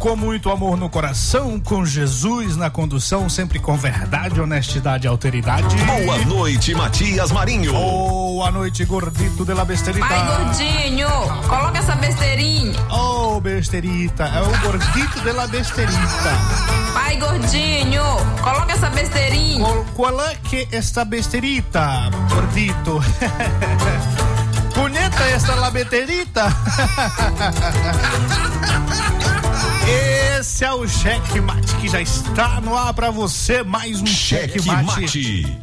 Com muito amor no coração, com Jesus na condução, sempre com verdade, honestidade e alteridade. Boa noite, Matias Marinho. Boa noite, gordito de la besterita. Pai gordinho, coloca essa besteirinha. Oh, besterita, é o gordito de la besterita. Pai gordinho, coloca essa besteirinha. Qual, qual é que esta besterita, gordito? Bonita esta labeterita. Esse é o Cheque Mate que já está no ar para você. Mais um Cheque Mate. Mate.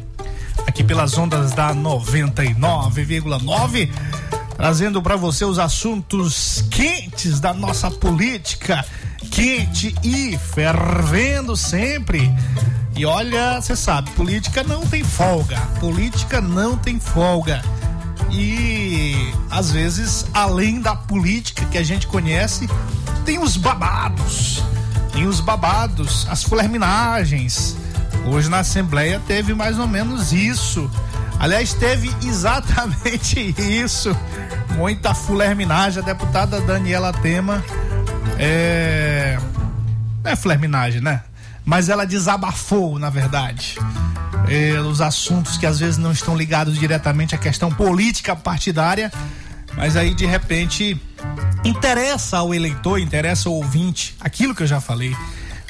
Aqui pelas ondas da 99,9. Trazendo para você os assuntos quentes da nossa política. Quente e fervendo sempre. E olha, você sabe, política não tem folga. Política não tem folga. E às vezes, além da política que a gente conhece, tem os babados. Tem os babados, as flerminagens. Hoje na Assembleia teve mais ou menos isso. Aliás, teve exatamente isso. Muita flerminagem. A deputada Daniela Tema é. Não é flerminagem, né? Mas ela desabafou, na verdade. É, os assuntos que às vezes não estão ligados diretamente à questão política partidária, mas aí de repente interessa ao eleitor, interessa ao ouvinte, aquilo que eu já falei,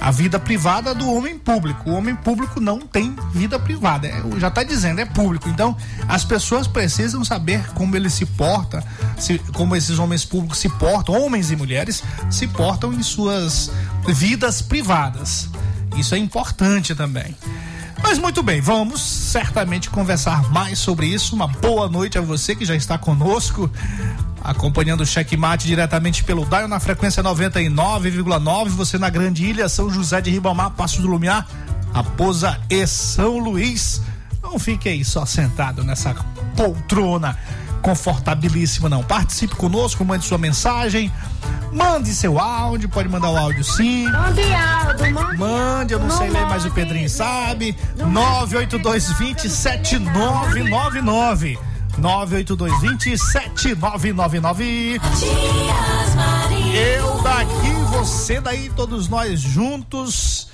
a vida privada do homem público. O homem público não tem vida privada, é, já está dizendo, é público. Então, as pessoas precisam saber como ele se porta, se, como esses homens públicos se portam, homens e mulheres se portam em suas vidas privadas. Isso é importante também. Mas muito bem, vamos certamente conversar mais sobre isso. Uma boa noite a você que já está conosco, acompanhando o checkmate diretamente pelo Daio na frequência 99,9. Você na Grande Ilha, São José de Ribamar, Passo do Lumiar, Raposa e São Luís. Não fique aí só sentado nessa poltrona confortabilíssima, não. Participe conosco, mande sua mensagem, mande seu áudio, pode mandar o áudio sim. Mande áudio, mande. Mande, eu não, não sei ler, mas o Pedrinho sabe. 98220 7999. 98220 7999. Eu daqui, você daí, todos nós juntos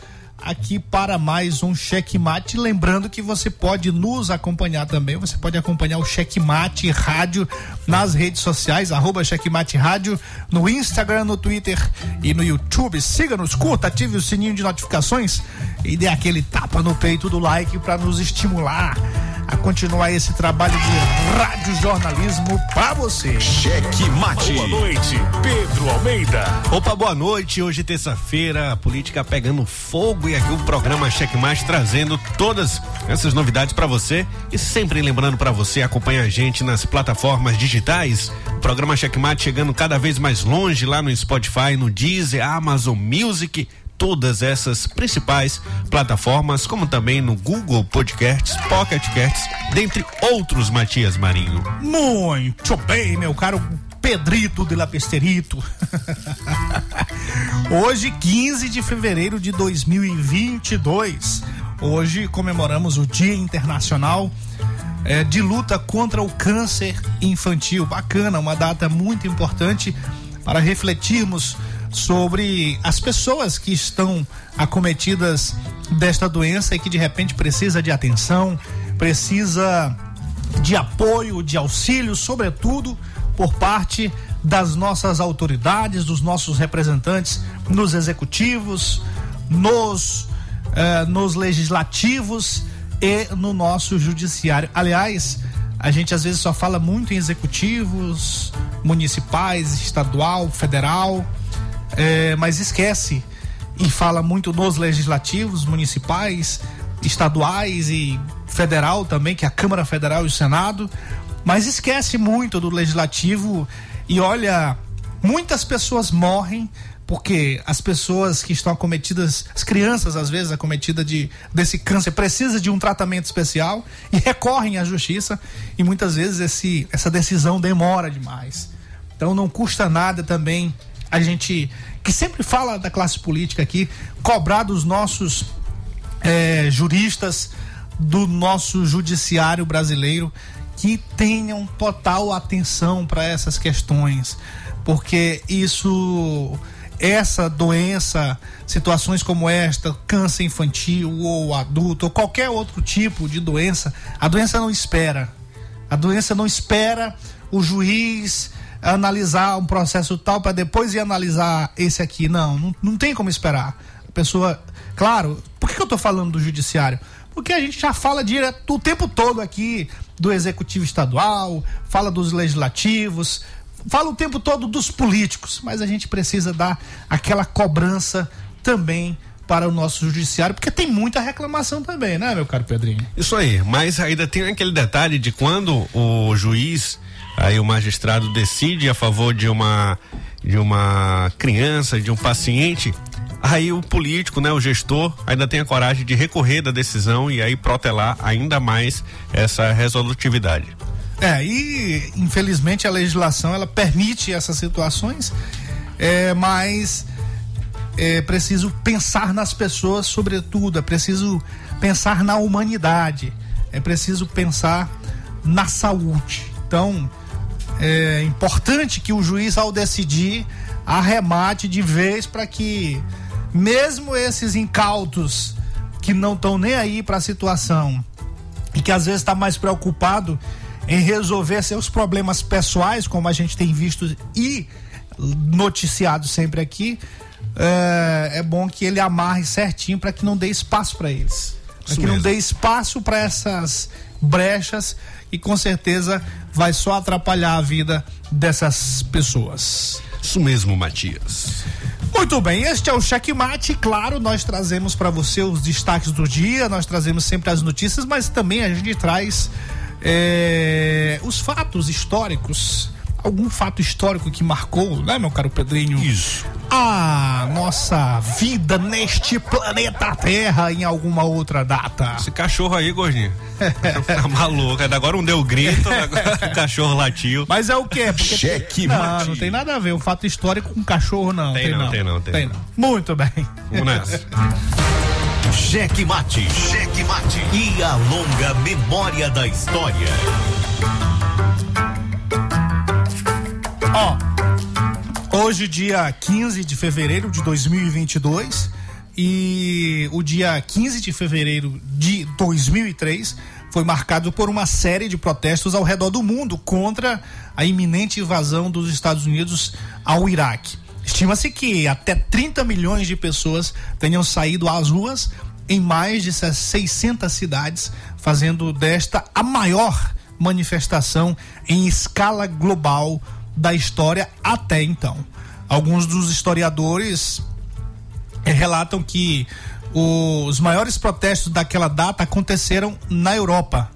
aqui para mais um Checkmate. Lembrando que você pode nos acompanhar também. Você pode acompanhar o Checkmate Rádio nas redes sociais, arroba Checkmate Rádio, no Instagram, no Twitter e no YouTube. Siga-nos, curta, ative o sininho de notificações e dê aquele tapa no peito do like para nos estimular a continuar esse trabalho de rádio jornalismo para você. Cheque mate. Boa noite, Pedro Almeida. Opa, boa noite. Hoje terça-feira, a política pegando fogo e aqui o programa Cheque trazendo todas essas novidades para você e sempre lembrando para você acompanhar a gente nas plataformas digitais. O programa Cheque Mate chegando cada vez mais longe lá no Spotify, no Deezer, Amazon Music, todas essas principais plataformas, como também no Google Podcasts, Pocket Casts, dentre outros, Matias Marinho. Muito bem, meu caro Pedrito de la Pesterito. Hoje, 15 de fevereiro de 2022. Hoje comemoramos o Dia Internacional é, de Luta contra o Câncer Infantil. Bacana, uma data muito importante para refletirmos sobre as pessoas que estão acometidas desta doença e que de repente precisa de atenção, precisa de apoio, de auxílio, sobretudo por parte das nossas autoridades, dos nossos representantes nos executivos, nos uh, nos legislativos e no nosso judiciário. Aliás, a gente às vezes só fala muito em executivos municipais, estadual, federal, é, mas esquece e fala muito nos legislativos municipais, estaduais e federal também, que é a Câmara Federal e o Senado, mas esquece muito do legislativo e olha, muitas pessoas morrem porque as pessoas que estão acometidas, as crianças às vezes acometidas de, desse câncer, precisam de um tratamento especial e recorrem à justiça e muitas vezes esse, essa decisão demora demais. Então não custa nada também a gente, que sempre fala da classe política aqui, cobrar dos nossos é, juristas, do nosso judiciário brasileiro, que tenham total atenção para essas questões, porque isso essa doença, situações como esta, câncer infantil ou adulto, ou qualquer outro tipo de doença, a doença não espera. A doença não espera o juiz analisar um processo tal para depois ir analisar esse aqui. Não, não, não tem como esperar. A pessoa. Claro, por que, eu estou falando do judiciário? Porque a gente já fala direto o tempo todo aqui do executivo estadual, fala dos legislativos, fala o tempo todo dos políticos, mas a gente precisa dar aquela cobrança também para o nosso judiciário, porque tem muita reclamação também, né, meu caro Pedrinho? Isso aí, mas ainda tem aquele detalhe de quando o juiz, aí o magistrado decide a favor de uma de uma criança, de um paciente, aí o político, né, o gestor, ainda tem a coragem de recorrer da decisão e aí protelar ainda mais essa resolutividade. É, e infelizmente a legislação ela permite essas situações, é, mas é preciso pensar nas pessoas, sobretudo, é preciso pensar na humanidade, é preciso pensar na saúde. Então, é importante que o juiz, ao decidir, arremate de vez para que, mesmo esses incautos que não estão nem aí para a situação e que às vezes está mais preocupado em resolver seus problemas pessoais, como a gente tem visto e noticiado sempre aqui, é, é bom que ele amarre certinho para que não dê espaço para eles. Para que não dê espaço para essas brechas e com certeza vai só atrapalhar a vida dessas pessoas. Isso mesmo, Matias. Muito bem, este é o Checkmate. Claro, nós trazemos para você os destaques do dia, nós trazemos sempre as notícias, mas também a gente traz é, os fatos históricos, algum fato histórico que marcou, né, meu caro Pedrinho? Isso. A nossa vida neste planeta Terra em alguma outra data. Esse cachorro aí, gordinho. tá maluco. Agora um deu grito, agora o cachorro latiu. Mas é o quê? Porque Cheque não, mate. não tem nada a ver. O fato histórico com cachorro, não. Tem, tem não, não, tem não. Tem, tem não. Muito bem. Vamos nessa. Cheque mate, cheque mate e a longa memória da história. Ó, hoje dia 15 de fevereiro de 2022 e o dia 15 de fevereiro de 2003 foi marcado por uma série de protestos ao redor do mundo contra a iminente invasão dos Estados Unidos ao Iraque. Estima-se que até 30 milhões de pessoas tenham saído às ruas em mais de 600 cidades, fazendo desta a maior manifestação em escala global da história até então. Alguns dos historiadores eh, relatam que os maiores protestos daquela data aconteceram na Europa.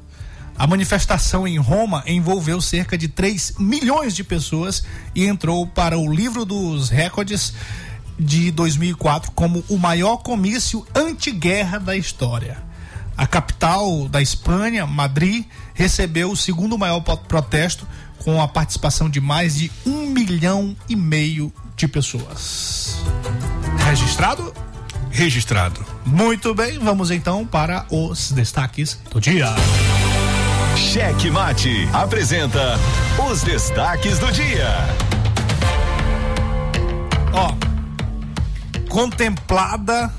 A manifestação em Roma envolveu cerca de 3 milhões de pessoas e entrou para o livro dos recordes de 2004 como o maior comício anti-guerra da história. A capital da Espanha, Madrid, recebeu o segundo maior protesto, com a participação de mais de um milhão e meio de pessoas. Registrado? Registrado. Muito bem, vamos então para os destaques do dia. Cheque Mate apresenta os destaques do dia. Ó, contemplada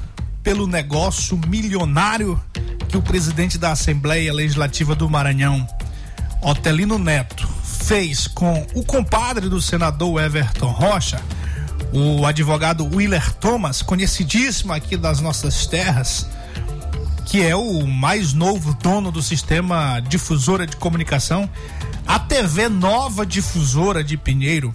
pelo negócio milionário que o presidente da Assembleia Legislativa do Maranhão, Otelino Neto, fez com o compadre do senador Everton Rocha, o advogado Willer Thomas, conhecidíssimo aqui das nossas terras, que é o mais novo dono do sistema difusora de comunicação, a TV Nova Difusora de Pinheiro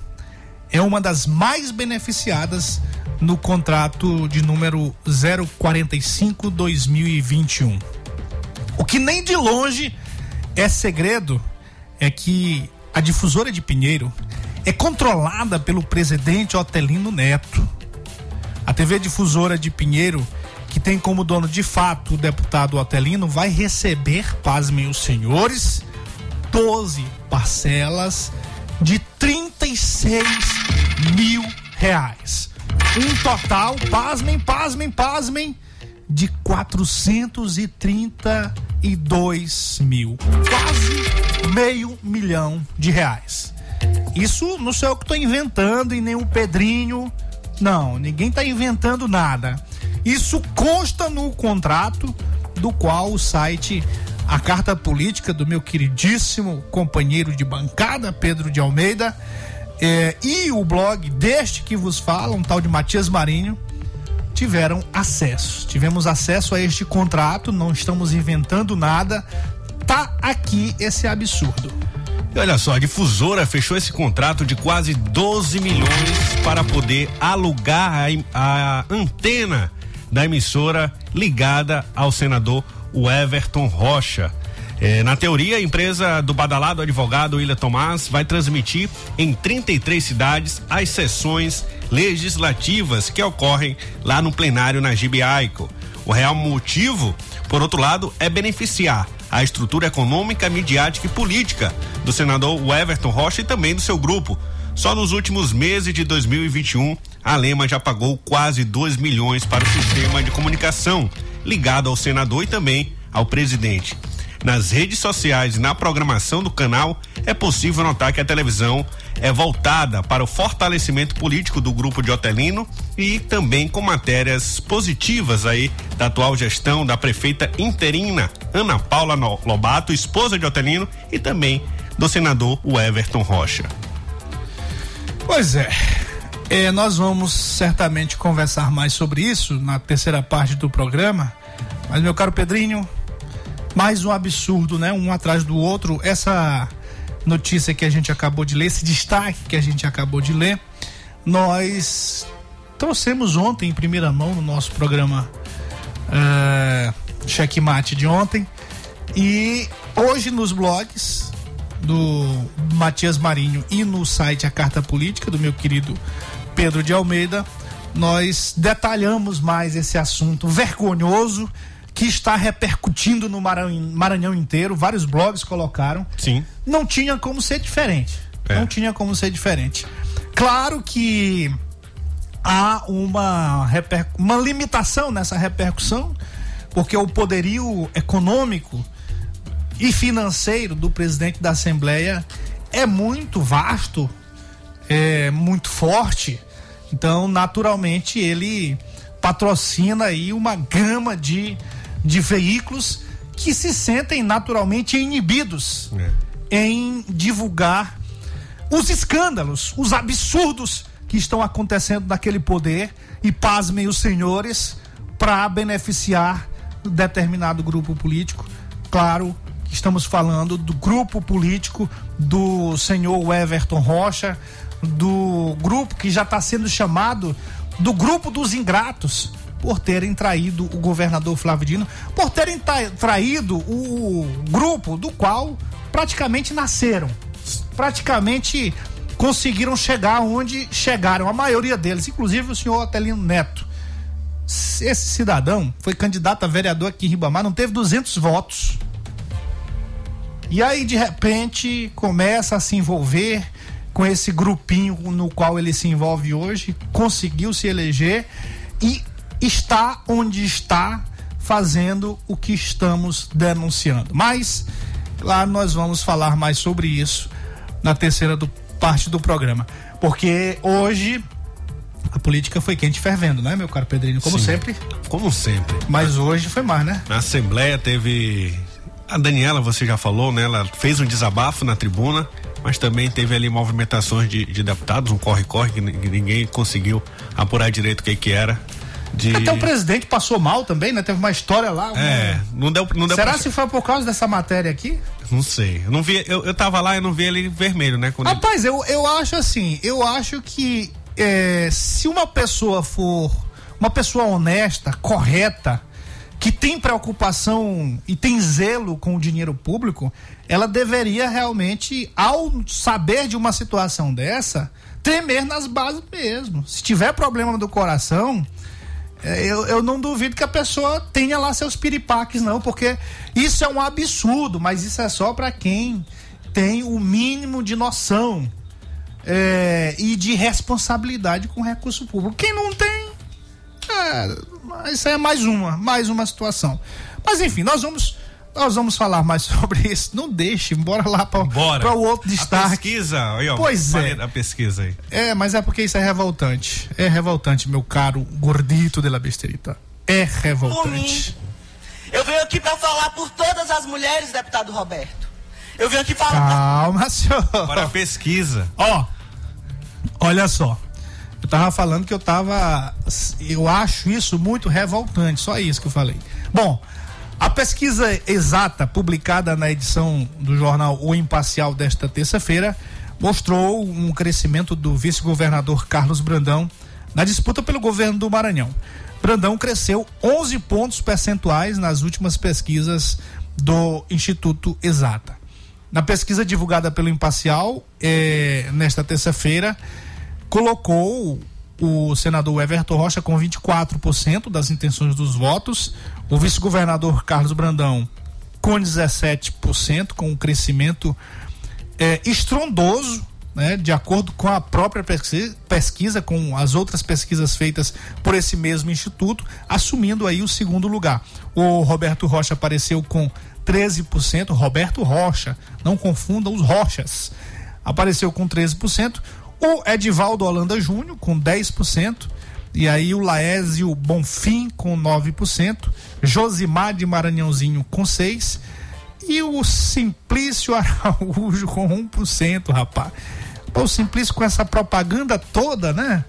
é uma das mais beneficiadas no contrato de número 045-2021. O que nem de longe é segredo é que a difusora de Pinheiro é controlada pelo presidente Otelino Neto. A TV Difusora de Pinheiro, que tem como dono de fato o deputado Otelino, vai receber, pasmem os senhores, 12 parcelas de 36 mil reais. Um total, pasmem, pasmem, pasmem, de 432 mil. Quase meio milhão de reais. Isso não sei o que estou inventando e nem o Pedrinho. Não, ninguém está inventando nada. Isso consta no contrato do qual o site A Carta Política do meu queridíssimo companheiro de bancada, Pedro de Almeida, é, e o blog deste que vos fala, um tal de Matias Marinho, tiveram acesso. Tivemos acesso a este contrato, não estamos inventando nada. Tá aqui esse absurdo. E olha só, a difusora fechou esse contrato de quase 12 milhões para poder alugar a, a antena da emissora ligada ao senador Everton Rocha. É, na teoria, a empresa do badalado advogado William Tomás vai transmitir em 33 cidades as sessões legislativas que ocorrem lá no plenário na Gibiaico. O real motivo, por outro lado, é beneficiar a estrutura econômica, midiática e política do senador Everton Rocha e também do seu grupo. Só nos últimos meses de 2021, a Lema já pagou quase 2 milhões para o sistema de comunicação ligado ao senador e também ao presidente. Nas redes sociais e na programação do canal, é possível notar que a televisão é voltada para o fortalecimento político do grupo de Otelino e também com matérias positivas aí da atual gestão da prefeita interina Ana Paula Lobato, esposa de Otelino, e também do senador Everton Rocha. Pois é. é. Nós vamos certamente conversar mais sobre isso na terceira parte do programa. Mas, meu caro Pedrinho, mais um absurdo, né? Um atrás do outro. Essa notícia que a gente acabou de ler, esse destaque que a gente acabou de ler, nós trouxemos ontem em primeira mão no nosso programa uh, Checkmate de ontem. E hoje nos blogs do Matias Marinho e no site A Carta Política do meu querido Pedro de Almeida, nós detalhamos mais esse assunto vergonhoso que está repercutindo no Maranhão, Maranhão inteiro. Vários blogs colocaram. Sim. Não tinha como ser diferente. É. Não tinha como ser diferente. Claro que há uma, reper... uma limitação nessa repercussão, porque o poderio econômico e financeiro do presidente da Assembleia é muito vasto, é muito forte. Então, naturalmente, ele patrocina aí uma gama de de veículos que se sentem naturalmente inibidos é. em divulgar os escândalos, os absurdos que estão acontecendo naquele poder e pasmem os senhores para beneficiar determinado grupo político. Claro estamos falando do grupo político do senhor Everton Rocha, do grupo que já está sendo chamado do grupo dos ingratos, por terem traído o governador Flávio Dino, por terem traído o grupo do qual praticamente nasceram, praticamente conseguiram chegar onde chegaram, a maioria deles, inclusive o senhor Otelino Neto. Esse cidadão foi candidato a vereador aqui em Ribamar, não teve 200 votos. E aí, de repente, começa a se envolver com esse grupinho no qual ele se envolve hoje, conseguiu se eleger e está onde está fazendo o que estamos denunciando. Mas, claro, nós vamos falar mais sobre isso na terceira do, parte do programa. Porque hoje a política foi quente fervendo, né, meu caro Pedrinho? Como Sim, sempre. Como sempre. Mas hoje foi mais, né? Na Assembleia teve. A Daniela, você já falou, né? Ela fez um desabafo na tribuna, mas também teve ali movimentações de, de deputados, um corre-corre que ninguém conseguiu apurar direito o que, que era. De... Até o presidente passou mal também, né? Teve uma história lá. uma- É, não deu, não deu Será pra... se foi por causa dessa matéria aqui? Não sei. Eu não vi, eu, eu tava lá e não vi ele vermelho, né? Quando ele- Rapaz, eu, eu acho assim, eu acho que é, se uma pessoa for uma pessoa honesta, correta, que tem preocupação e tem zelo com o dinheiro público, ela deveria realmente, ao saber de uma situação dessa, tremer nas bases mesmo. Se tiver problema do coração, é, eu, eu não duvido que a pessoa tenha lá seus piripaques, não, porque isso é um absurdo, mas isso é só para quem tem o mínimo de noção é, e de responsabilidade com o recurso público. Quem não tem, é, isso é mais uma, mais uma situação. Mas enfim, nós vamos. Nós vamos falar mais sobre isso. Não deixe, bora lá para o outro A destaque. pesquisa, aí, ó, Pois é. da pesquisa aí. É, mas é porque isso é revoltante. É revoltante, meu caro gordito de la besterita. É Por revoltante. mim. Eu venho aqui pra falar por todas as mulheres, deputado Roberto. Eu venho aqui falar. Calma, senhor. Agora a pesquisa. Ó, olha só. Eu tava falando que eu tava. Eu acho isso muito revoltante, só isso que eu falei. Bom, a pesquisa exata publicada na edição do jornal O Imparcial desta terça-feira mostrou um crescimento do vice-governador Carlos Brandão na disputa pelo governo do Maranhão. Brandão cresceu 11 pontos percentuais nas últimas pesquisas do Instituto Exata. Na pesquisa divulgada pelo Imparcial, eh, nesta terça-feira, colocou o senador Everton Rocha com 24% das intenções dos votos, o vice-governador Carlos Brandão com 17%, com um crescimento eh, estrondoso, né, de acordo com a própria pesquisa, pesquisa, com as outras pesquisas feitas por esse mesmo instituto, assumindo aí o segundo lugar. O Roberto Rocha apareceu com 13%, Roberto Rocha, não confundam os Rochas, apareceu com 13%, o Edivaldo Holanda Júnior com 10%, e aí o Laésio Bonfim com 9%, Josimar de Maranhãozinho com 6%, e o Simplício Araújo com 1%, rapaz. Pô, o Simplício com essa propaganda toda, né?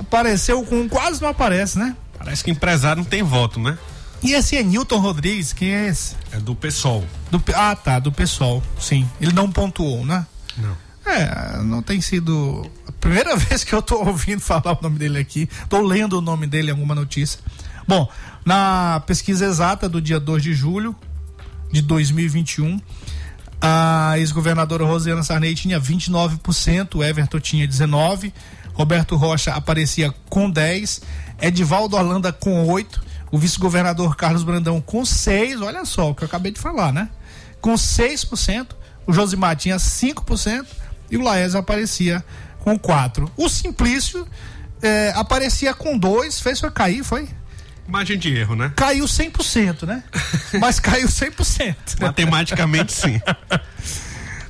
Apareceu com. Quase não aparece, né? Parece que empresário não tem voto, né? E esse é Newton Rodrigues, quem é esse? É do PSOL. Do, ah, tá, do pessoal, sim. Ele não pontuou, né? Não. É, não tem sido a primeira vez que eu tô ouvindo falar o nome dele aqui. Tô lendo o nome dele em alguma notícia. Bom, na pesquisa exata do dia 2 de julho de 2021, a ex-governadora Rosiana Sarney tinha 29%, o Everton tinha 19%, Roberto Rocha aparecia com 10%, Edivaldo Holanda com 8%, o vice-governador Carlos Brandão com 6%, olha só o que eu acabei de falar, né? Com 6%, o Josimar tinha 5% e o Laes aparecia com 4%. O Simplício eh, aparecia com 2%, fez foi cair, foi? Margem de erro, né? Caiu 100%, né? Mas caiu 100%. Matematicamente, sim.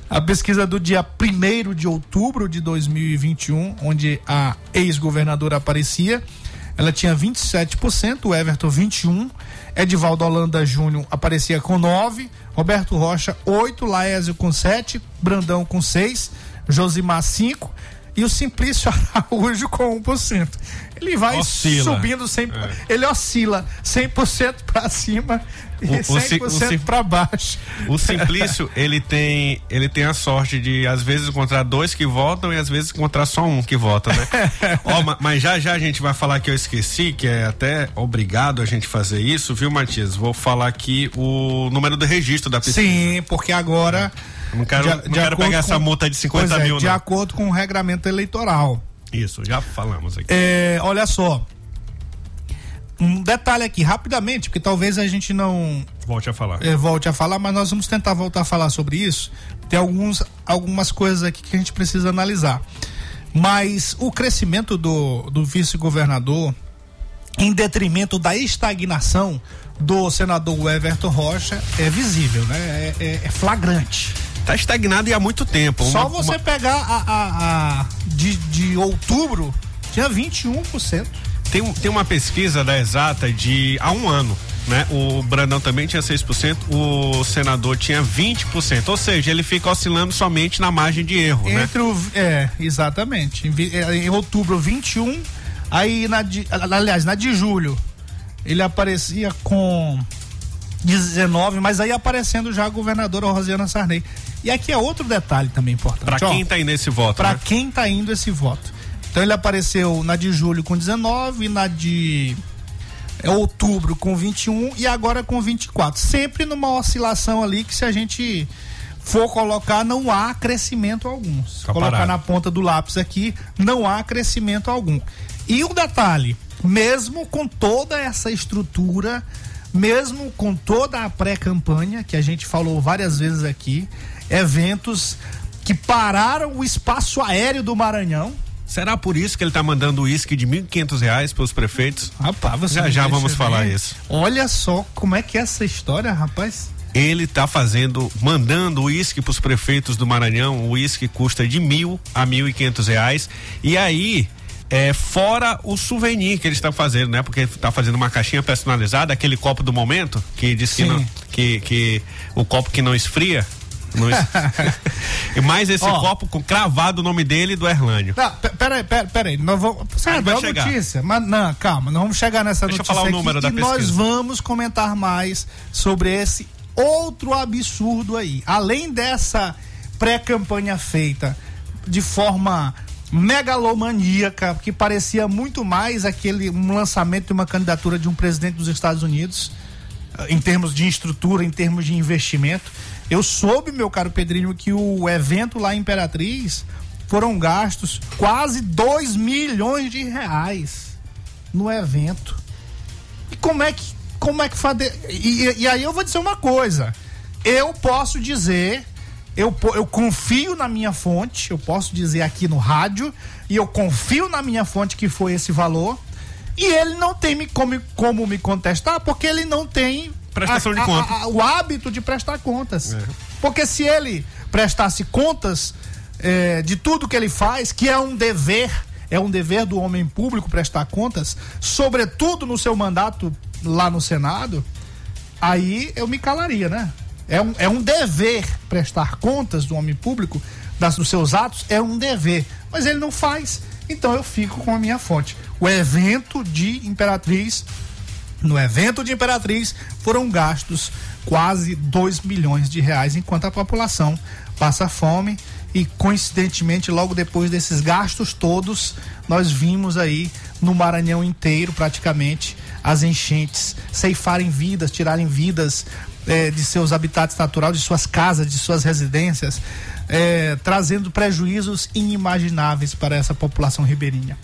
A pesquisa do dia 1 de outubro de 2021, onde a ex-governadora aparecia, ela tinha 27%, o Everton 21%, Edivaldo Holanda Júnior aparecia com 9%, Roberto Rocha 8%, Laésio com 7%, Brandão com 6%, Josimar 5%, e o Simplício Araújo com 1%. Ele vai Oscila. subindo 100%, ele oscila 100% para cima e O- o si- 100% o si- para baixo. O Simplício, ele tem, ele tem a sorte de, às vezes, encontrar dois que votam e às vezes encontrar só um que vota, né? Ó, ma- mas já já a gente vai falar que eu esqueci, que é até obrigado a gente fazer isso, viu, Matias? Vou falar aqui o número do registro da pesquisa. Sim, porque agora. Eu Não quero, não quero acordo pegar essa com- multa de 50 Pois é, mil, De não. acordo com o regramento eleitoral. Isso, já falamos aqui. É, olha só. Um detalhe aqui, rapidamente, porque talvez a gente não Volte a falar. é, volte a falar, mas nós vamos tentar voltar a falar sobre isso. Tem alguns, algumas coisas aqui que a gente precisa analisar. Mas o crescimento do, do vice-governador, em detrimento da estagnação do senador Everton Rocha, é visível, né? É, é- é flagrante. Tá estagnado e há muito tempo. Só Uma- você uma- pegar a, a- a- de, de outubro, tinha 21%. Tem, tem uma pesquisa da Exata de há um ano, né? O Brandão também tinha 6%, o senador tinha 20%. Ou seja, ele fica oscilando somente na margem de erro, né? Entre o. É, exatamente. Em, é, em outubro 21, Aí, na de, aliás, na de julho, ele aparecia com 19, mas aí aparecendo já a governadora Rosiana Sarney. E aqui é outro detalhe também importante. Para quem está indo esse voto? Para né? quem está indo esse voto. Então ele apareceu na de julho com 19, na de é, outubro com 21 e agora com 24. Sempre numa oscilação ali que se a gente for colocar, não há crescimento algum. Se Tá colocar parado. na ponta do lápis aqui, não há crescimento algum. E um detalhe, mesmo com toda essa estrutura, mesmo com toda a pré-campanha, que a gente falou várias vezes aqui, eventos que pararam o espaço aéreo do Maranhão. Será por isso que ele está mandando uísque de 1.500 reais para os prefeitos? Rapaz, você Já, já vamos falar isso. Olha só como é que é essa história, rapaz. Ele está fazendo, mandando uísque para os prefeitos do Maranhão. O uísque custa de mil a mil e quinhentos reais. E aí, é, fora o souvenir que ele está fazendo, né? Porque está fazendo uma caixinha personalizada, aquele copo do momento que diz que, não- que, que o copo que não esfria. E mais esse Ó. copo com cravado o nome dele e do Erlânio. Não, peraí, peraí, peraí. Nós vamos. Você Ah, vai a chegar. notícia, mas não, calma, nós vamos chegar nessa Deixa eu notícia. falar o número da e nós pesquisa. vamos comentar mais sobre esse outro absurdo aí. Além dessa pré-campanha feita de forma megalomaníaca, que parecia muito mais aquele um lançamento de uma candidatura de um presidente dos Estados Unidos, eh, em termos de estrutura, em termos de investimento. Eu soube, meu caro Pedrinho, que o evento lá em Imperatriz foram gastos quase 2 milhões de reais no evento. E como é que. Como é que fade... e, e aí eu vou dizer uma coisa. Eu posso dizer, eu, eu confio na minha fonte, eu posso dizer aqui no rádio, e eu confio na minha fonte que foi esse valor. E ele não tem como, como me contestar, porque ele não tem Prestação de a- a- a- o hábito de prestar contas. Porque se ele prestasse contas eh, de tudo que ele faz, que é um dever, é um dever do homem público prestar contas, sobretudo no seu mandato lá no Senado, aí eu me calaria, né? É um, é um dever prestar contas do homem público das, dos seus atos, é um dever. Mas ele não faz, então eu fico com a minha fonte. O evento de Imperatriz no evento de Imperatriz foram gastos quase 2 milhões de reais, enquanto a população passa fome e coincidentemente logo depois desses gastos todos, nós vimos aí no Maranhão inteiro praticamente as enchentes ceifarem vidas, tirarem vidas eh, de seus habitats naturais, de suas casas, de suas residências, eh, trazendo prejuízos inimagináveis para essa população ribeirinha.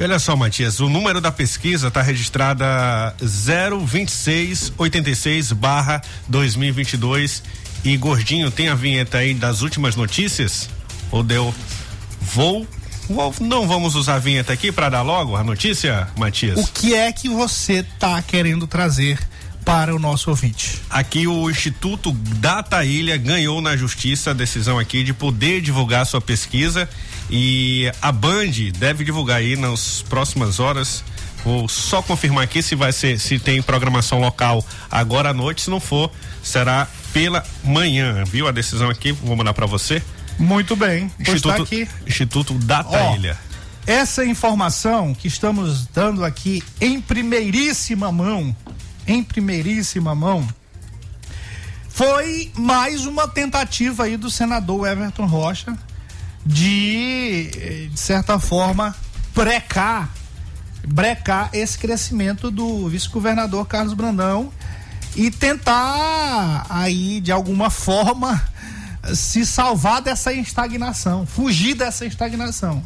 E olha só, Matias, o número da pesquisa está registrada 02686 barra 2022 e Gordinho tem a vinheta aí das últimas notícias? Ou deu vou? vou- Não vamos usar a vinheta aqui para dar logo a notícia, Matias? O que é que você tá querendo trazer para o nosso ouvinte? Aqui o Instituto Data Ilha ganhou na justiça a decisão aqui de poder divulgar sua pesquisa e a Band deve divulgar aí nas próximas horas. Vou só confirmar aqui se vai ser se tem programação local agora à noite, se não for, será pela manhã, viu? A decisão aqui, vou mandar para você. Muito bem. Pois Instituto, tá aqui. Instituto Data Ó, Ilha. Essa informação que estamos dando aqui em primeiríssima mão, em primeiríssima mão, foi mais uma tentativa aí do senador Everton Rocha de, de certa forma, brecar, brecar esse crescimento do vice-governador Carlos Brandão e tentar aí, de alguma forma, se salvar dessa estagnação, fugir dessa estagnação.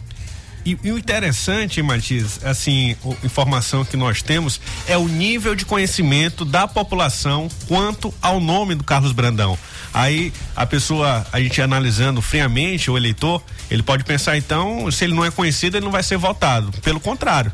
E, e o interessante, Matias, assim, o- informação que nós temos é o nível de conhecimento da população quanto ao nome do Carlos Brandão. Aí a pessoa, a gente analisando friamente o eleitor, ele pode pensar então, se ele não é conhecido, ele não vai ser votado. Pelo contrário,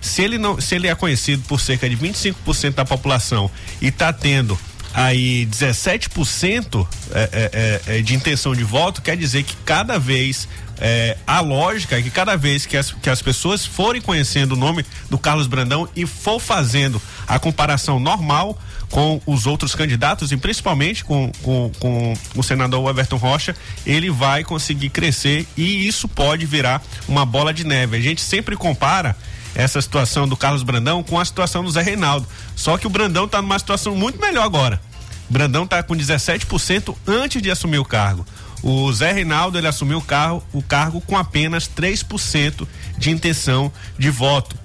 se ele não, se ele é conhecido por cerca de 25% da população e está tendo aí 17% é, é, é, de intenção de voto, quer dizer que cada vez é, a lógica é que cada vez que as, que as pessoas forem conhecendo o nome do Carlos Brandão e for fazendo a comparação normal com os outros candidatos e principalmente com, com, com o senador Everton Rocha, ele vai conseguir crescer e isso pode virar uma bola de neve. A gente sempre compara essa situação do Carlos Brandão com a situação do Zé Reinaldo. Só que o Brandão está numa situação muito melhor agora. Brandão está com 17% antes de assumir o cargo. O Zé Reinaldo ele assumiu o, cargo, o cargo com apenas 3% de intenção de voto.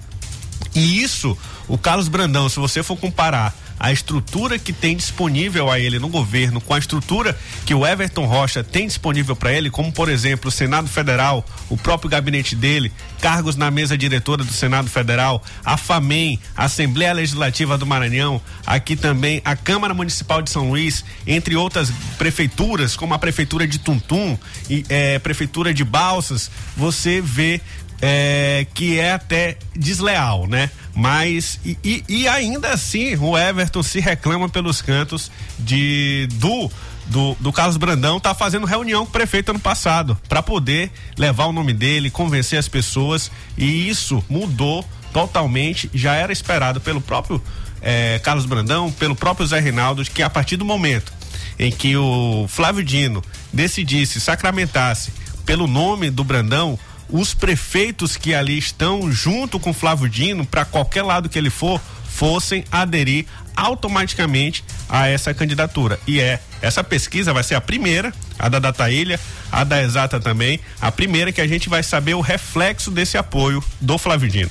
E isso, o Carlos Brandão, se você for comparar a estrutura que tem disponível a ele no governo com a estrutura que o Everton Rocha tem disponível para ele, como por exemplo o Senado Federal, o próprio gabinete dele, cargos na mesa diretora do Senado Federal, a FAMEM, a Assembleia Legislativa do Maranhão, aqui também a Câmara Municipal de São Luís, entre outras prefeituras, como a Prefeitura de Tuntum e é, Prefeitura de Balsas, você vê é, que é até desleal, né? Mas e, e, e, ainda assim o Everton se reclama pelos cantos de do do, do Carlos Brandão tá fazendo reunião com o prefeito ano passado para poder levar o nome dele, convencer as pessoas e isso mudou totalmente. Já era esperado pelo próprio é, Carlos Brandão, pelo próprio Zé Reinaldo, que a partir do momento em que o Flávio Dino decidisse sacramentasse pelo nome do Brandão, os prefeitos que ali estão junto com Flávio Dino, para qualquer lado que ele for, fossem aderir automaticamente a essa candidatura. E é, essa pesquisa vai ser a primeira, a da Data Ilha, a da Exata também, a primeira que a gente vai saber o reflexo desse apoio do Flávio Dino.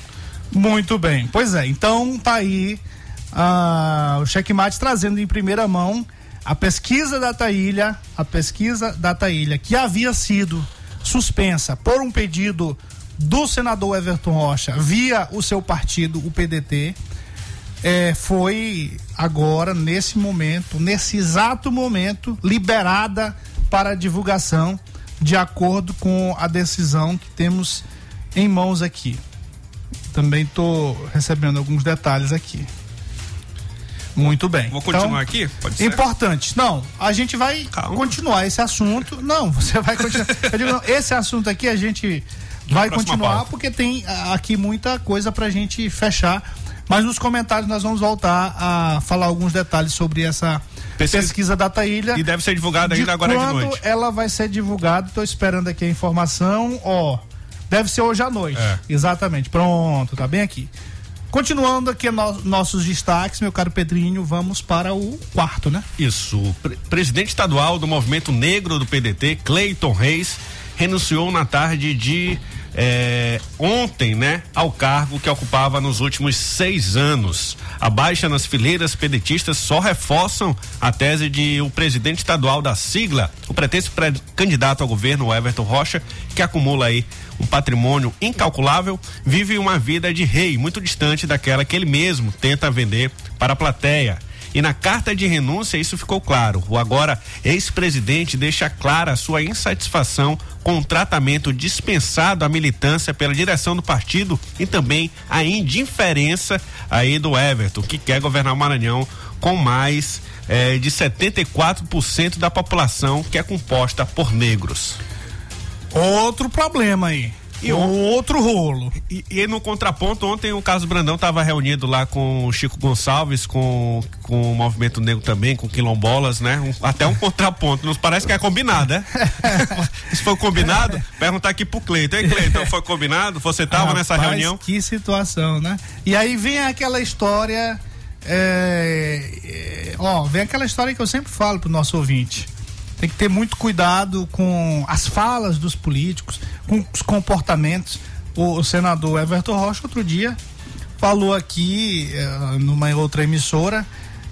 Muito bem. Pois é, então tá aí uh, o checkmate trazendo em primeira mão a pesquisa da Taília, a pesquisa da Taília, que havia sido suspensa por um pedido do senador Everton Rocha via o seu partido, o PDT, é, foi agora, nesse momento, nesse exato momento, liberada para divulgação, de acordo com a decisão que temos em mãos aqui. Também estou recebendo alguns detalhes aqui. Muito bem. Vou continuar então, aqui? Pode ser? Importante. Não, a gente vai Calma. continuar esse assunto. Não, você vai continuar. Eu digo, não, esse assunto aqui a gente vai continuar pauta. porque tem ah, aqui muita coisa pra gente fechar. Mas nos comentários nós vamos voltar a falar alguns detalhes sobre essa pesquisa, pesquisa da Taília. E deve ser divulgada ainda agora de noite. Ela vai ser divulgada, estou esperando aqui a informação. Ó, deve ser hoje à noite. É. Exatamente. Pronto, tá bem aqui. Continuando aqui no, nossos destaques, meu caro Pedrinho, vamos para o quarto, né? Isso. Pre presidente estadual do Movimento Negro do PDT, Cleiton Reis, renunciou na tarde de é, ontem, né, ao cargo que ocupava nos últimos seis anos. A baixa nas fileiras pedetistas só reforçam a tese de o presidente estadual da sigla, o pretenso candidato ao governo, Everton Rocha, que acumula aí um patrimônio incalculável, vive uma vida de rei muito distante daquela que ele mesmo tenta vender para a plateia. E na carta de renúncia isso ficou claro. O agora ex-presidente deixa clara sua insatisfação com o tratamento dispensado à militância pela direção do partido e também a indiferença aí do Everton, que quer governar o Maranhão com mais eh, de 74% da população que é composta por negros. Outro problema aí. E outro rolo. E, e, no contraponto, ontem o Carlos Brandão estava reunido lá com o Chico Gonçalves, com, com o Movimento Negro também, com quilombolas, né? Um, até um contraponto. Nos parece que é combinado, né? Se foi combinado, perguntar aqui pro Cleiton. Ei, Cleiton, foi combinado? Você estava nessa reunião? Que situação, né? E aí vem aquela história. É, é, ó, vem aquela história que eu sempre falo pro nosso ouvinte tem que ter muito cuidado com as falas dos políticos, com os comportamentos. O, o senador Everton Rocha, outro dia, falou aqui, uh, numa outra emissora,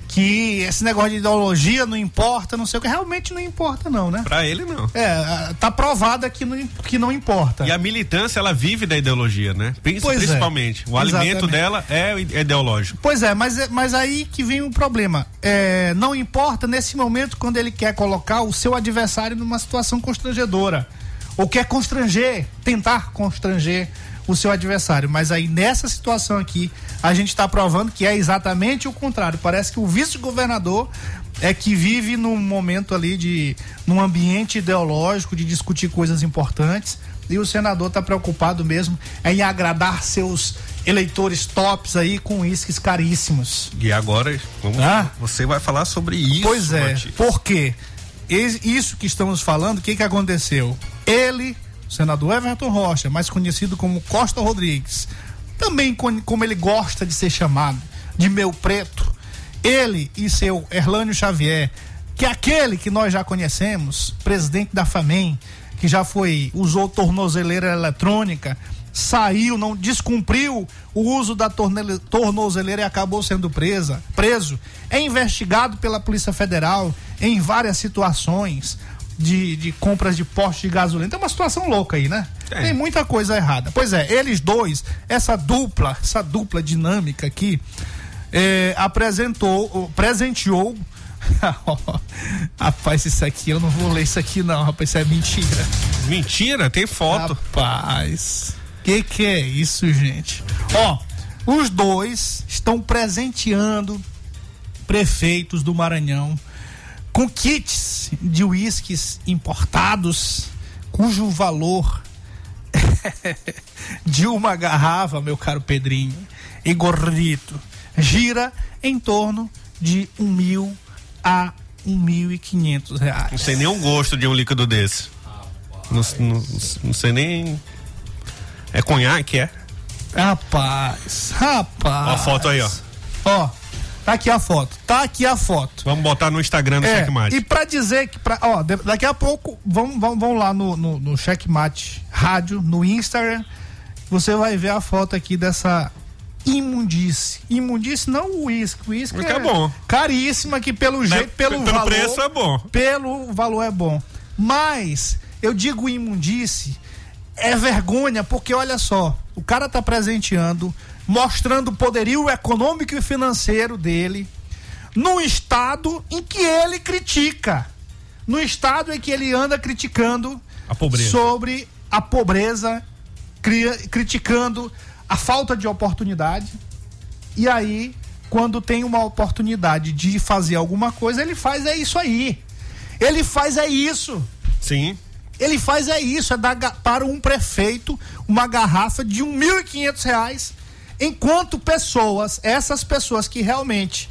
que esse negócio de ideologia não importa, não sei o que, realmente não importa não, né? Pra ele não. É, tá provada que não, que não importa. E a militância, ela vive da ideologia, né? Pois é. principalmente. É. O Exatamente. alimento dela é ideológico. Pois é, mas, mas aí que vem o problema. É, não importa nesse momento quando ele quer colocar o seu adversário numa situação constrangedora. Ou quer constranger, tentar constranger o seu adversário. Mas aí nessa situação aqui, a gente está provando que é exatamente o contrário. Parece que o vice-governador é que vive num momento ali de num ambiente ideológico de discutir coisas importantes e o senador está preocupado mesmo em agradar seus eleitores tops aí com uísques caríssimos. E agora vamos, ah? você vai falar sobre isso. Pois é. Por quê? Isso que estamos falando, o que que aconteceu? Ele senador Everton Rocha, mais conhecido como Costa Rodrigues, também como ele gosta de ser chamado, de meu preto, ele e seu Erlânio Xavier, que é aquele que nós já conhecemos, presidente da FAMEM, que já foi, usou tornozeleira eletrônica, saiu, não descumpriu o uso da tornozeleira e acabou sendo presa, preso, é investigado pela Polícia Federal em várias situações de, de compras de postos de gasolina. Tem uma situação louca aí, né? Tem. Tem muita coisa errada. Pois é, eles dois, essa dupla, essa dupla dinâmica aqui, eh, apresentou, presenteou. rapaz, isso aqui, eu não vou ler isso aqui, não, rapaz, isso é mentira. Mentira, tem foto. Rapaz, que que é isso, gente? Ó, os dois estão presenteando prefeitos do Maranhão com kits de uísques importados cujo valor de uma garrafa, meu caro Pedrinho e gordito, gira em torno de um mil a um mil e quinhentos reais. Não sei nem o gosto de um líquido desse. Não, não- não sei nem. É conhaque, é? Rapaz, rapaz. Ó a foto aí, ó. Ó, tá aqui a foto. Tá aqui a foto. Vamos botar no Instagram do É, Checkmate. e pra dizer que, pra, ó, daqui a pouco, vão, vão, vão lá no, no, no Checkmate Rádio, no Instagram, você vai ver a foto aqui dessa imundice. Imundice não o uísque, o uísque Porque é bom. caríssima que pelo Né? jeito, pelo, Pelo valor, preço é bom. Pelo valor é bom. Mas, eu digo imundice, é vergonha, porque olha só, o cara tá presenteando, mostrando o poderio econômico e financeiro dele, num estado em que ele critica. No estado em que ele anda criticando A pobreza. sobre a pobreza, cria- criticando a falta de oportunidade. E aí, quando tem uma oportunidade de fazer alguma coisa, ele faz é isso aí. Ele faz é isso. Sim. Ele faz é isso, é dar para um prefeito uma garrafa de mil quinhentos reais, enquanto pessoas, essas pessoas que realmente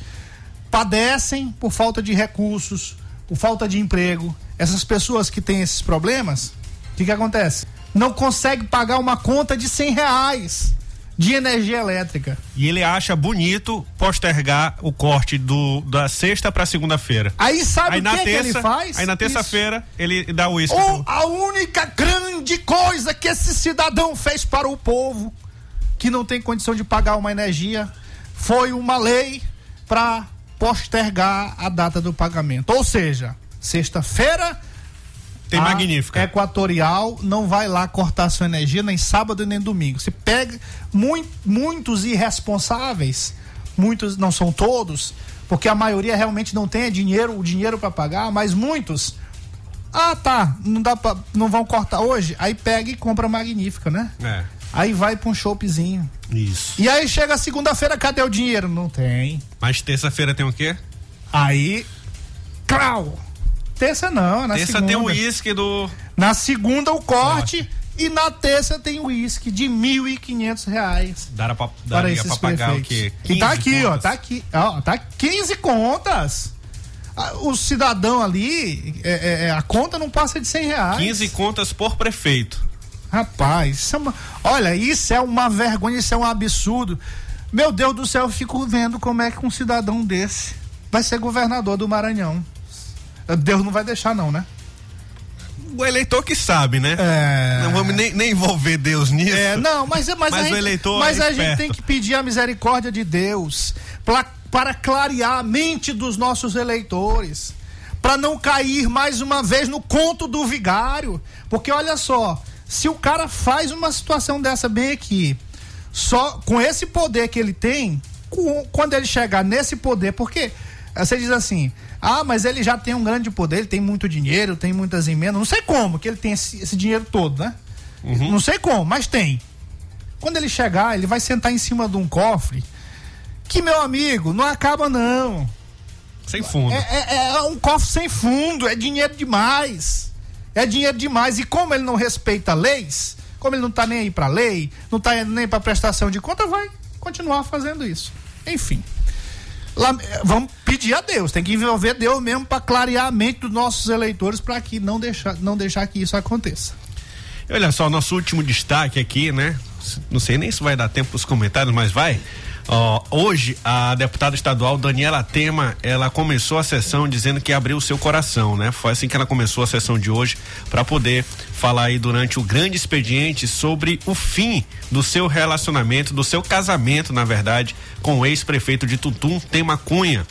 padecem por falta de recursos, por falta de emprego, essas pessoas que têm esses problemas, o que que acontece? Não consegue pagar uma conta de cem reais de energia elétrica. E ele acha bonito postergar o corte do, da sexta pra segunda-feira. Aí sabe Aí o que, que ele terça, faz? aí na terça-feira ele dá o uísque. Ou a única grande coisa que esse cidadão fez para o povo que não tem condição de pagar uma energia foi uma lei para postergar a data do pagamento. Ou seja, sexta-feira Tem magnífica. Equatorial não vai lá cortar sua energia nem sábado nem domingo. Se pega mui- muitos irresponsáveis, muitos não são todos, porque a maioria realmente não tem dinheiro, o dinheiro para pagar, mas muitos ah, tá, não dá pra, não vão cortar hoje, aí pega e compra magnífica, né? É. Aí vai pra um choppzinho. Isso. E aí chega segunda-feira, cadê o dinheiro? Não tem. Mas terça-feira tem o quê? Aí, crau. Terça não, na terça segunda. tem o uísque do. Na segunda o corte e na terça tem o uísque de 1.500 reais. Dará pra, Para daria pra pagar o quê? E tá 15 aqui, ó, contas. tá aqui, ó, tá 15 contas. O cidadão ali, é, é, é, a conta não passa de 100 reais. 15 contas por prefeito. Rapaz, isso é uma, olha, isso é uma vergonha, isso é um absurdo. Meu Deus do céu, eu fico vendo como é que um cidadão desse vai ser governador do Maranhão. Deus não vai deixar, não, né? O eleitor que sabe, né? É. Não vamos nem, nem envolver Deus nisso. É, não, mas, mas, Mas a o gente, eleitor mas é a gente tem que pedir a misericórdia de Deus pra, para clarear a mente dos nossos eleitores, para não cair mais uma vez no conto do vigário, porque olha só, se o cara faz uma situação dessa bem aqui, só com esse poder que ele tem, com- quando ele chegar nesse poder, porque você diz assim, ah, mas ele já tem um grande poder, ele tem muito dinheiro, tem muitas emendas, não sei como que ele tem esse, esse dinheiro todo, né? Não sei como, mas tem. Quando ele chegar, ele vai sentar em cima de um cofre que, meu amigo, não acaba não. Sem fundo. É, é- é um cofre sem fundo, é dinheiro demais. É dinheiro demais. E como ele não respeita leis, como ele não tá nem aí pra lei, não tá nem pra prestação de conta, vai continuar fazendo isso. Enfim. Lá- vamos pedir a Deus, tem que envolver Deus mesmo pra clarear a mente dos nossos eleitores para que não deixar, não deixar que isso aconteça. Olha só, nosso último destaque aqui, né? não sei nem se vai dar tempo para os comentários, mas vai. Uh, hoje, a deputada estadual Daniela Tema, ela começou a sessão dizendo que abriu o seu coração, né? Foi assim que ela começou a sessão de hoje para poder falar aí durante o grande expediente sobre o fim do seu relacionamento, do seu casamento, na verdade, com o ex-prefeito de Tutum, Tema Cunha.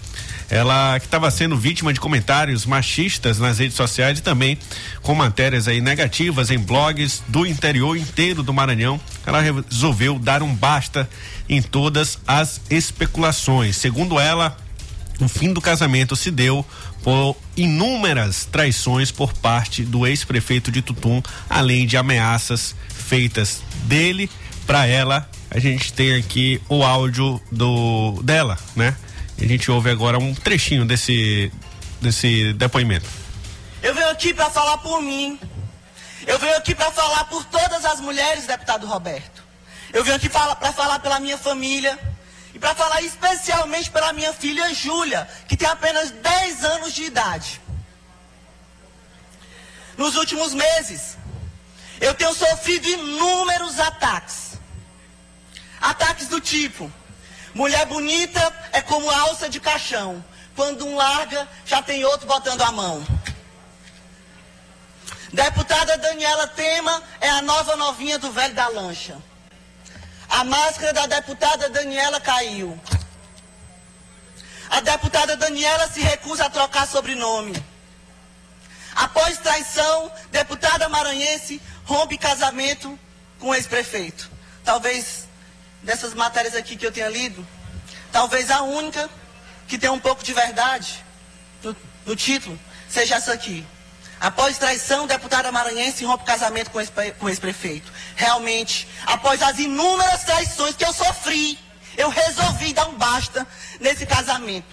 Ela que estava sendo vítima de comentários machistas nas redes sociais e também com matérias aí negativas em blogs do interior inteiro do Maranhão. Ela resolveu dar um basta em todas as especulações. Segundo ela, o fim do casamento se deu por inúmeras traições por parte do ex-prefeito de Tutum, além de ameaças feitas dele para ela. A gente tem aqui o áudio do dela, né? A gente ouve agora um trechinho desse desse depoimento. Eu venho aqui para falar por mim. Eu venho aqui para falar por todas as mulheres, deputado Roberto. Eu venho aqui para falar pela minha família e para falar especialmente pela minha filha Júlia, que tem apenas 10 anos de idade. Nos últimos meses, eu tenho sofrido inúmeros ataques. Ataques do tipo: mulher bonita é como alça de caixão. Quando um larga, já tem outro botando a mão. Deputada Daniela Tema é a nova novinha do velho da lancha. A máscara da deputada Daniela caiu. A deputada Daniela se recusa a trocar sobrenome. Após traição, deputada maranhense rompe casamento com o ex-prefeito. Talvez dessas matérias aqui que eu tenha lido, talvez a única que tem um pouco de verdade no, no título seja essa aqui. Após traição, deputada maranhense rompe casamento com o ex-prefeito. Realmente, após as inúmeras traições que eu sofri, eu resolvi dar um basta nesse casamento.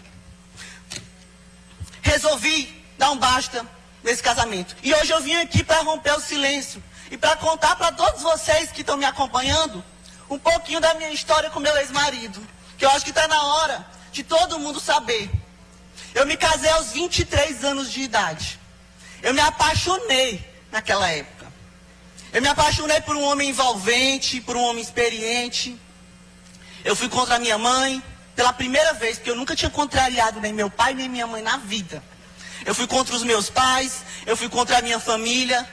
Resolvi dar um basta nesse casamento. E hoje eu vim aqui para romper o silêncio e para contar para todos vocês que estão me acompanhando um pouquinho da minha história com meu ex-marido. Que eu acho que está na hora de todo mundo saber. Eu me casei aos 23 anos de idade. Eu me apaixonei naquela época. Eu me apaixonei por um homem envolvente, por um homem experiente. Eu fui contra a minha mãe pela primeira vez, porque eu nunca tinha contrariado nem meu pai nem minha mãe na vida. Eu fui contra os meus pais, eu fui contra a minha família.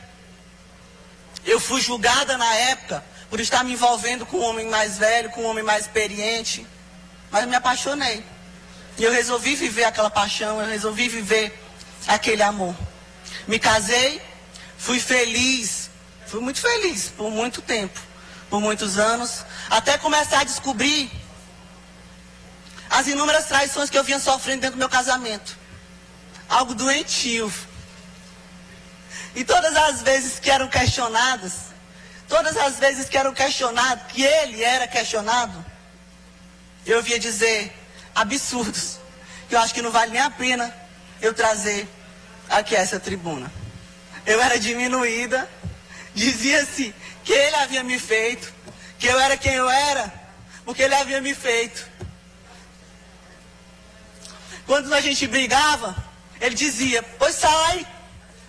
Eu fui julgada na época por estar me envolvendo com um homem mais velho, com um homem mais experiente. Mas eu me apaixonei. E eu resolvi viver aquela paixão, eu resolvi viver aquele amor. Me casei, fui feliz, fui muito feliz por muito tempo, por muitos anos, até começar a descobrir as inúmeras traições que eu vinha sofrendo dentro do meu casamento. Algo doentio. E todas as vezes que eram questionadas, todas as vezes que eram questionados, que ele era questionado, eu via dizer absurdos, que eu acho que não vale nem a pena eu trazer aqui a essa tribuna. Eu era diminuída, dizia-se que ele havia me feito, que eu era quem eu era, porque ele havia me feito. Quando a gente brigava, ele dizia: Pois sai,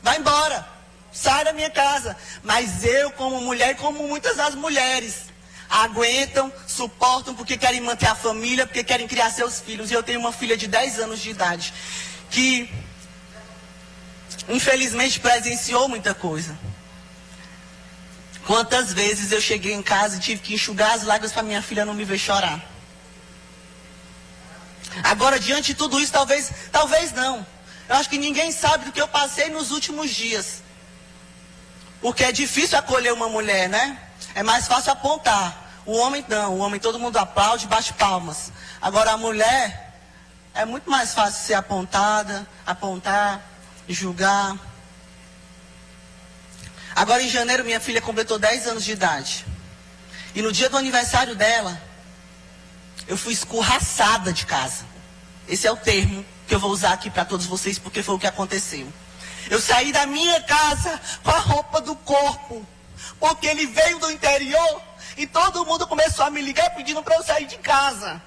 vai embora, sai da minha casa. Mas eu, como mulher, como muitas das mulheres, aguentam, suportam porque querem manter a família, porque querem criar seus filhos. E eu tenho uma filha de 10 anos de idade que infelizmente presenciou muita coisa. Quantas vezes eu cheguei em casa e tive que enxugar as lágrimas para minha filha não me ver chorar. Agora, diante de tudo isso, talvez, talvez não. Eu acho que ninguém sabe do que eu passei nos últimos dias. Porque é difícil acolher uma mulher, né? É mais fácil apontar. O homem não, o homem todo mundo aplaude, bate palmas. Agora a mulher é muito mais fácil ser apontada, apontar, julgar. Agora em janeiro minha filha completou 10 anos de idade. E no dia do aniversário dela, eu fui escorraçada de casa. Esse é o termo que eu vou usar aqui para todos vocês, porque foi o que aconteceu. Eu saí da minha casa com a roupa do corpo, porque ele veio do interior e todo mundo começou a me ligar pedindo para eu sair de casa.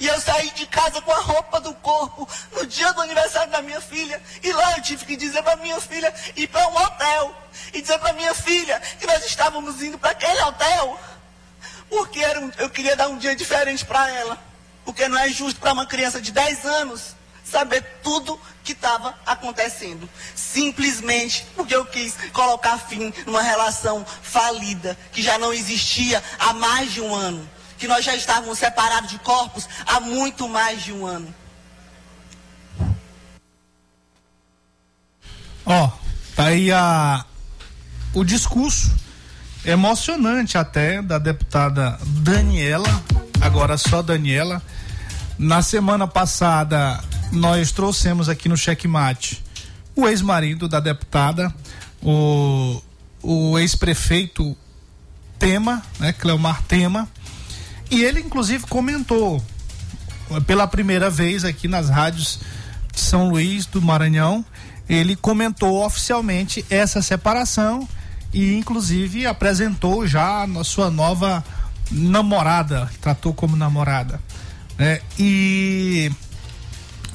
E eu saí de casa com a roupa do corpo no dia do aniversário da minha filha. E lá eu tive que dizer para minha filha ir para um hotel. E dizer para minha filha que nós estávamos indo para aquele hotel Porque um, eu queria dar um dia diferente para ela. Porque não é justo para uma criança de 10 anos saber tudo que estava acontecendo. Simplesmente porque eu quis colocar fim numa relação falida, que já não existia há mais de um ano. Que nós já estávamos separados de corpos há muito mais de um ano. Ó, tá aí a, o discurso emocionante até da deputada Daniela, agora só Daniela. Na semana passada, nós trouxemos aqui no checkmate o ex-marido da deputada, o, o ex-prefeito Tema, né, Cleomar Tema, e ele inclusive comentou pela primeira vez aqui nas rádios de São Luís do Maranhão, ele comentou oficialmente essa separação e inclusive apresentou já a sua nova namorada, tratou como namorada. Né? E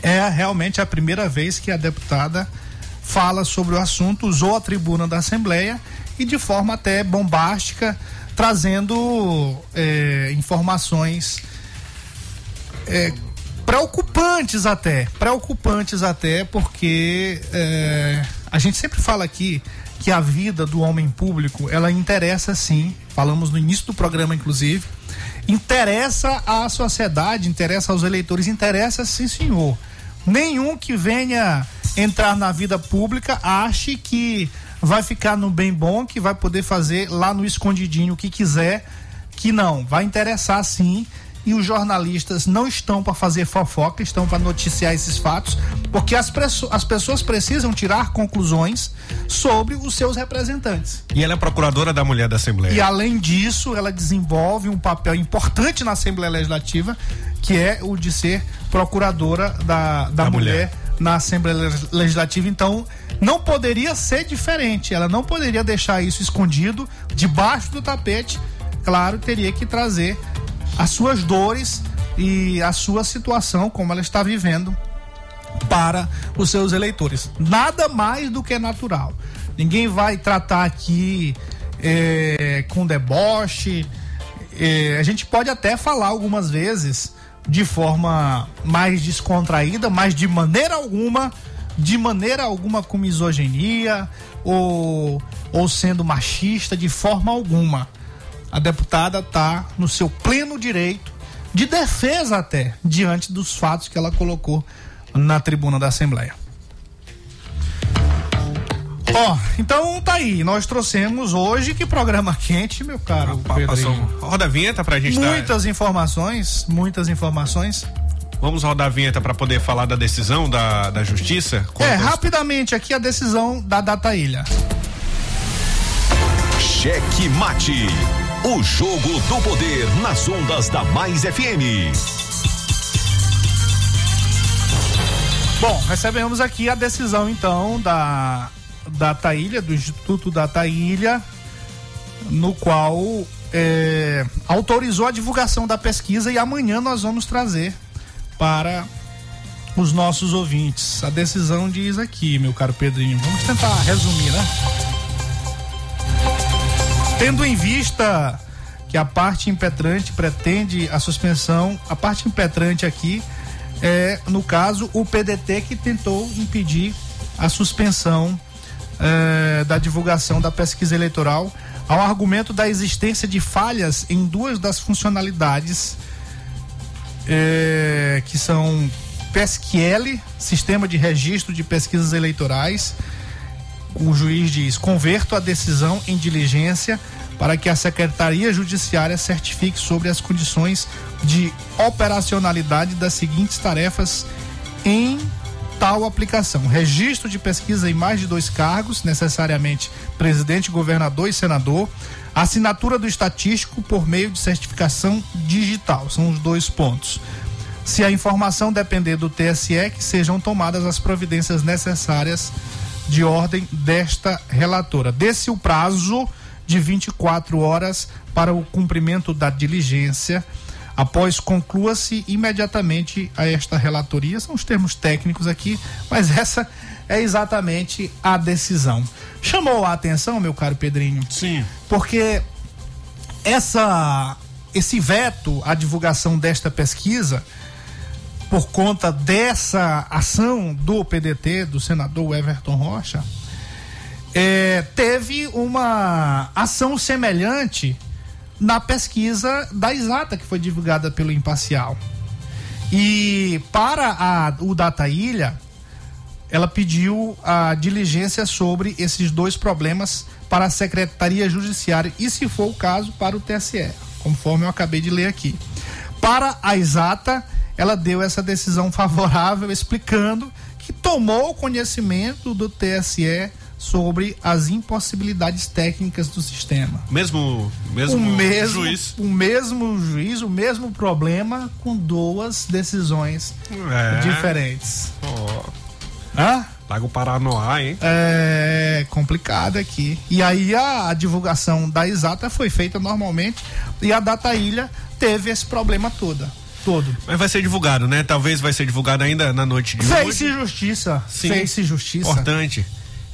é realmente a primeira vez que a deputada fala sobre o assunto, usou a tribuna da Assembleia e de forma até bombástica, trazendo é, informações é, preocupantes até, preocupantes até, porque é, a gente sempre fala aqui que a vida do homem público ela interessa sim, falamos no início do programa inclusive, interessa à sociedade, interessa aos eleitores, interessa sim senhor. Nenhum que venha entrar na vida pública ache que vai ficar no bem bom, que vai poder fazer lá no escondidinho o que quiser, que não, vai interessar sim e os jornalistas não estão para fazer fofoca, estão para noticiar esses fatos, porque as, as pessoas precisam tirar conclusões sobre os seus representantes. E ela é procuradora da mulher da Assembleia. E além disso, ela desenvolve um papel importante na Assembleia Legislativa, que é o de ser procuradora da, da, da mulher, mulher na Assembleia Legislativa. Então, não poderia ser diferente. Ela não poderia deixar isso escondido debaixo do tapete. Claro, teria que trazer as suas dores e a sua situação, como ela está vivendo, para os seus eleitores. Nada mais do que natural. Ninguém vai tratar aqui é, com deboche. É, a gente pode até falar algumas vezes de forma mais descontraída, mas de maneira alguma, de maneira alguma com misoginia ou, ou sendo machista, de forma alguma a deputada está no seu pleno direito de defesa até diante dos fatos que ela colocou na tribuna da Assembleia. Ó, oh, então tá aí, nós trouxemos hoje que programa quente, meu caro ah, Passou. Roda a vinheta pra gente Muitas dar... informações, muitas informações. Vamos rodar a vinheta para poder falar da decisão da, da justiça? É, rapidamente aqui a decisão da Data Ilha. Cheque mate. O jogo do poder nas ondas da Mais FM. Bom, recebemos aqui a decisão então da da Taília, do Instituto da Taília, no qual é, autorizou a divulgação da pesquisa e amanhã nós vamos trazer para os nossos ouvintes. A decisão diz aqui, meu caro Pedrinho. Vamos tentar resumir, né? Tendo em vista que a parte impetrante pretende a suspensão, a parte impetrante aqui é, no caso, o PDT que tentou impedir a suspensão é, da divulgação da pesquisa eleitoral ao argumento da existência de falhas em duas das funcionalidades é, que são PSQL, Sistema de Registro de Pesquisas Eleitorais, o juiz diz: converto a decisão em diligência para que a Secretaria Judiciária certifique sobre as condições de operacionalidade das seguintes tarefas em tal aplicação: registro de pesquisa em mais de dois cargos, necessariamente presidente, governador e senador, assinatura do estatístico por meio de certificação digital. São os dois pontos. Se a informação depender do TSE, que sejam tomadas as providências necessárias de ordem desta relatora. Desse o prazo de 24 horas para o cumprimento da diligência. Após conclua-se imediatamente a esta relatoria, são os termos técnicos aqui, mas essa é exatamente a decisão. Chamou a atenção, meu caro Pedrinho? Sim. Porque essa esse veto à divulgação desta pesquisa, por conta dessa ação do PDT, do senador Everton Rocha, é, teve uma ação semelhante na pesquisa da Exata, que foi divulgada pelo Imparcial. E para a, o Data Ilha, ela pediu a diligência sobre esses dois problemas para a Secretaria Judiciária e, se for o caso, para o TSE, conforme eu acabei de ler aqui. Para a Exata, ela deu essa decisão favorável, explicando que tomou conhecimento do TSE sobre as impossibilidades técnicas do sistema. Mesmo, mesmo, o mesmo juiz. O mesmo juiz, o mesmo problema com duas decisões É. diferentes. Ó, Hã? Lago Paranoá, hein? É complicado aqui. E aí a, a divulgação da exata foi feita normalmente e a Data Ilha teve esse problema toda, todo. Mas vai ser divulgado, né? Talvez vai ser divulgado ainda na noite de Fez-se hoje. justiça. Sim. Fez-se justiça. Importante.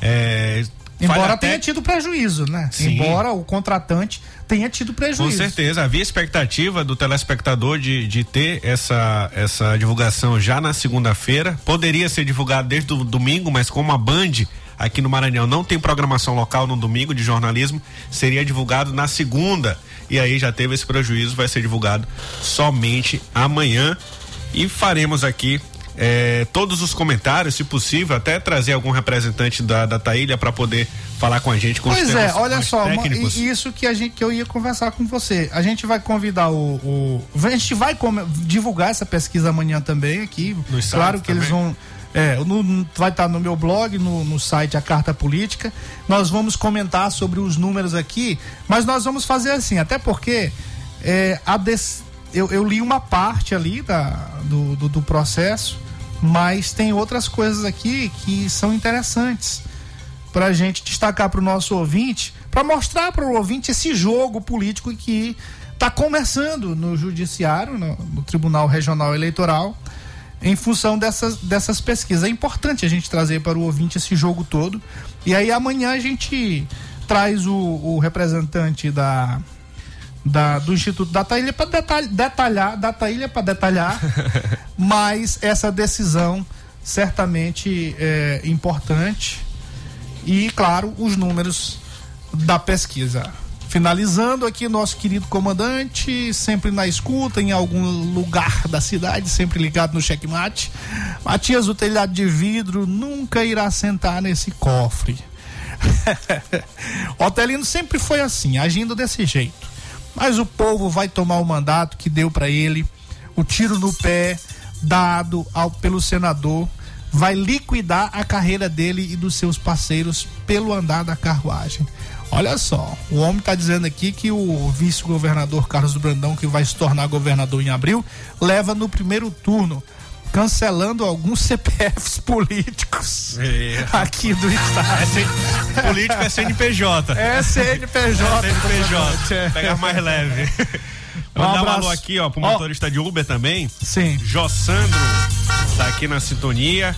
É, Embora até- tenha tido prejuízo, né? Sim. Embora o contratante tenha tido Com prejuízo. certeza, havia expectativa do telespectador de, de ter essa, essa divulgação já na segunda-feira. Poderia ser divulgado desde o domingo, mas como a Band aqui no Maranhão não tem programação local no domingo de jornalismo, seria divulgado na segunda. E aí já teve esse prejuízo, vai ser divulgado somente amanhã. E faremos aqui eh, todos os comentários, se possível, até trazer algum representante da, da Taília para poder falar com a gente com Pois é, olha só, técnicos. isso que a gente que eu ia conversar com você. A gente vai convidar o, o- a gente vai divulgar essa pesquisa amanhã também aqui. Nos claro que eles também. vão é, no- vai estar no meu blog, no, no site A Carta Política. Nós vamos comentar sobre os números aqui, mas nós vamos fazer assim, até porque é, a des- eu, eu li uma parte ali da, do, do, do processo, mas tem outras coisas aqui que são interessantes para a gente destacar para o nosso ouvinte, para mostrar para o ouvinte esse jogo político que está começando no Judiciário, no, no Tribunal Regional Eleitoral, em função dessas, dessas pesquisas. É importante a gente trazer para o ouvinte esse jogo todo. E aí amanhã a gente traz o, o representante da, da- do Instituto Data Ilha para detalhar, detalhar, Data Ilha para detalhar, mas essa decisão certamente é importante e, claro, os números da pesquisa. Finalizando aqui, nosso querido comandante, sempre na escuta, em algum lugar da cidade, sempre ligado no checkmate. Matias, o telhado de vidro nunca irá sentar nesse cofre. Otelino sempre foi assim, agindo desse jeito. Mas o povo vai tomar o mandato que deu para ele, o tiro no pé dado ao, pelo senador, vai liquidar a carreira dele e dos seus parceiros pelo andar da carruagem. Olha só, o homem está dizendo aqui que o vice-governador Carlos Brandão, que vai se tornar governador em abril, leva no primeiro turno, cancelando alguns CPFs políticos É. aqui do estado. É C- político é CNPJ. É CNPJ. CNPJ. Pega mais leve. Um Mandar um alô aqui, ó, pro Ó. motorista de Uber também. Sim. Jó Sandro tá aqui na sintonia.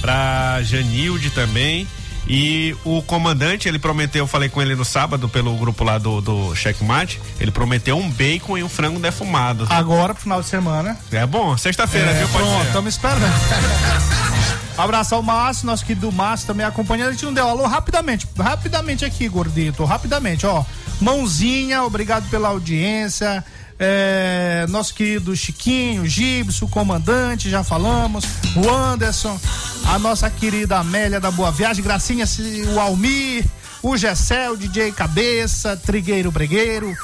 Pra Janilde também. E o comandante, ele prometeu, eu falei com ele no sábado pelo grupo lá do, do Checkmate, ele prometeu um bacon e um frango defumado. Agora, pro final de semana. É bom, sexta-feira, É, viu? Pode pronto, estamos esperando. Abraço ao Márcio, nosso querido Márcio também acompanhando. A gente não deu alô rapidamente, rapidamente aqui, gordito, rapidamente, ó. Mãozinha, obrigado pela audiência. É, nosso querido Chiquinho, Gibson, comandante, já falamos. O Anderson, a nossa querida Amélia da Boa Viagem, Gracinha, o Almir, o Gessé, o DJ Cabeça, Trigueiro Bregueiro,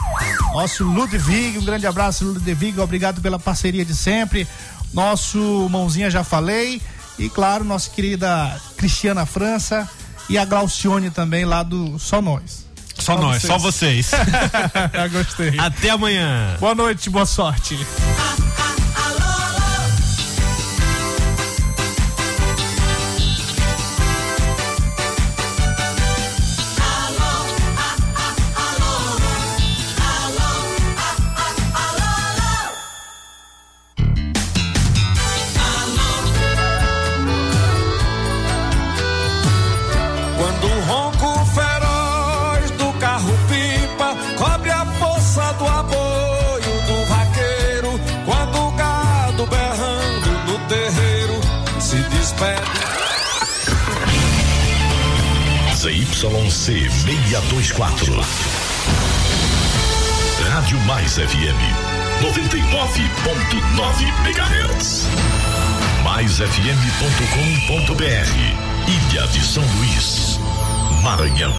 nosso Ludwig, um grande abraço, Ludwig, obrigado pela parceria de sempre. Nosso Mãozinha já falei. E claro, nossa querida Cristiana França e a Glaucione também lá do Só Nós. Só nós, só vocês. Gostei. Até amanhã. Boa noite, boa sorte. ZYC 624. Rádio Mais FM 99.9 MHz. MaisFM.com.br Ilha de São Luís, Maranhão.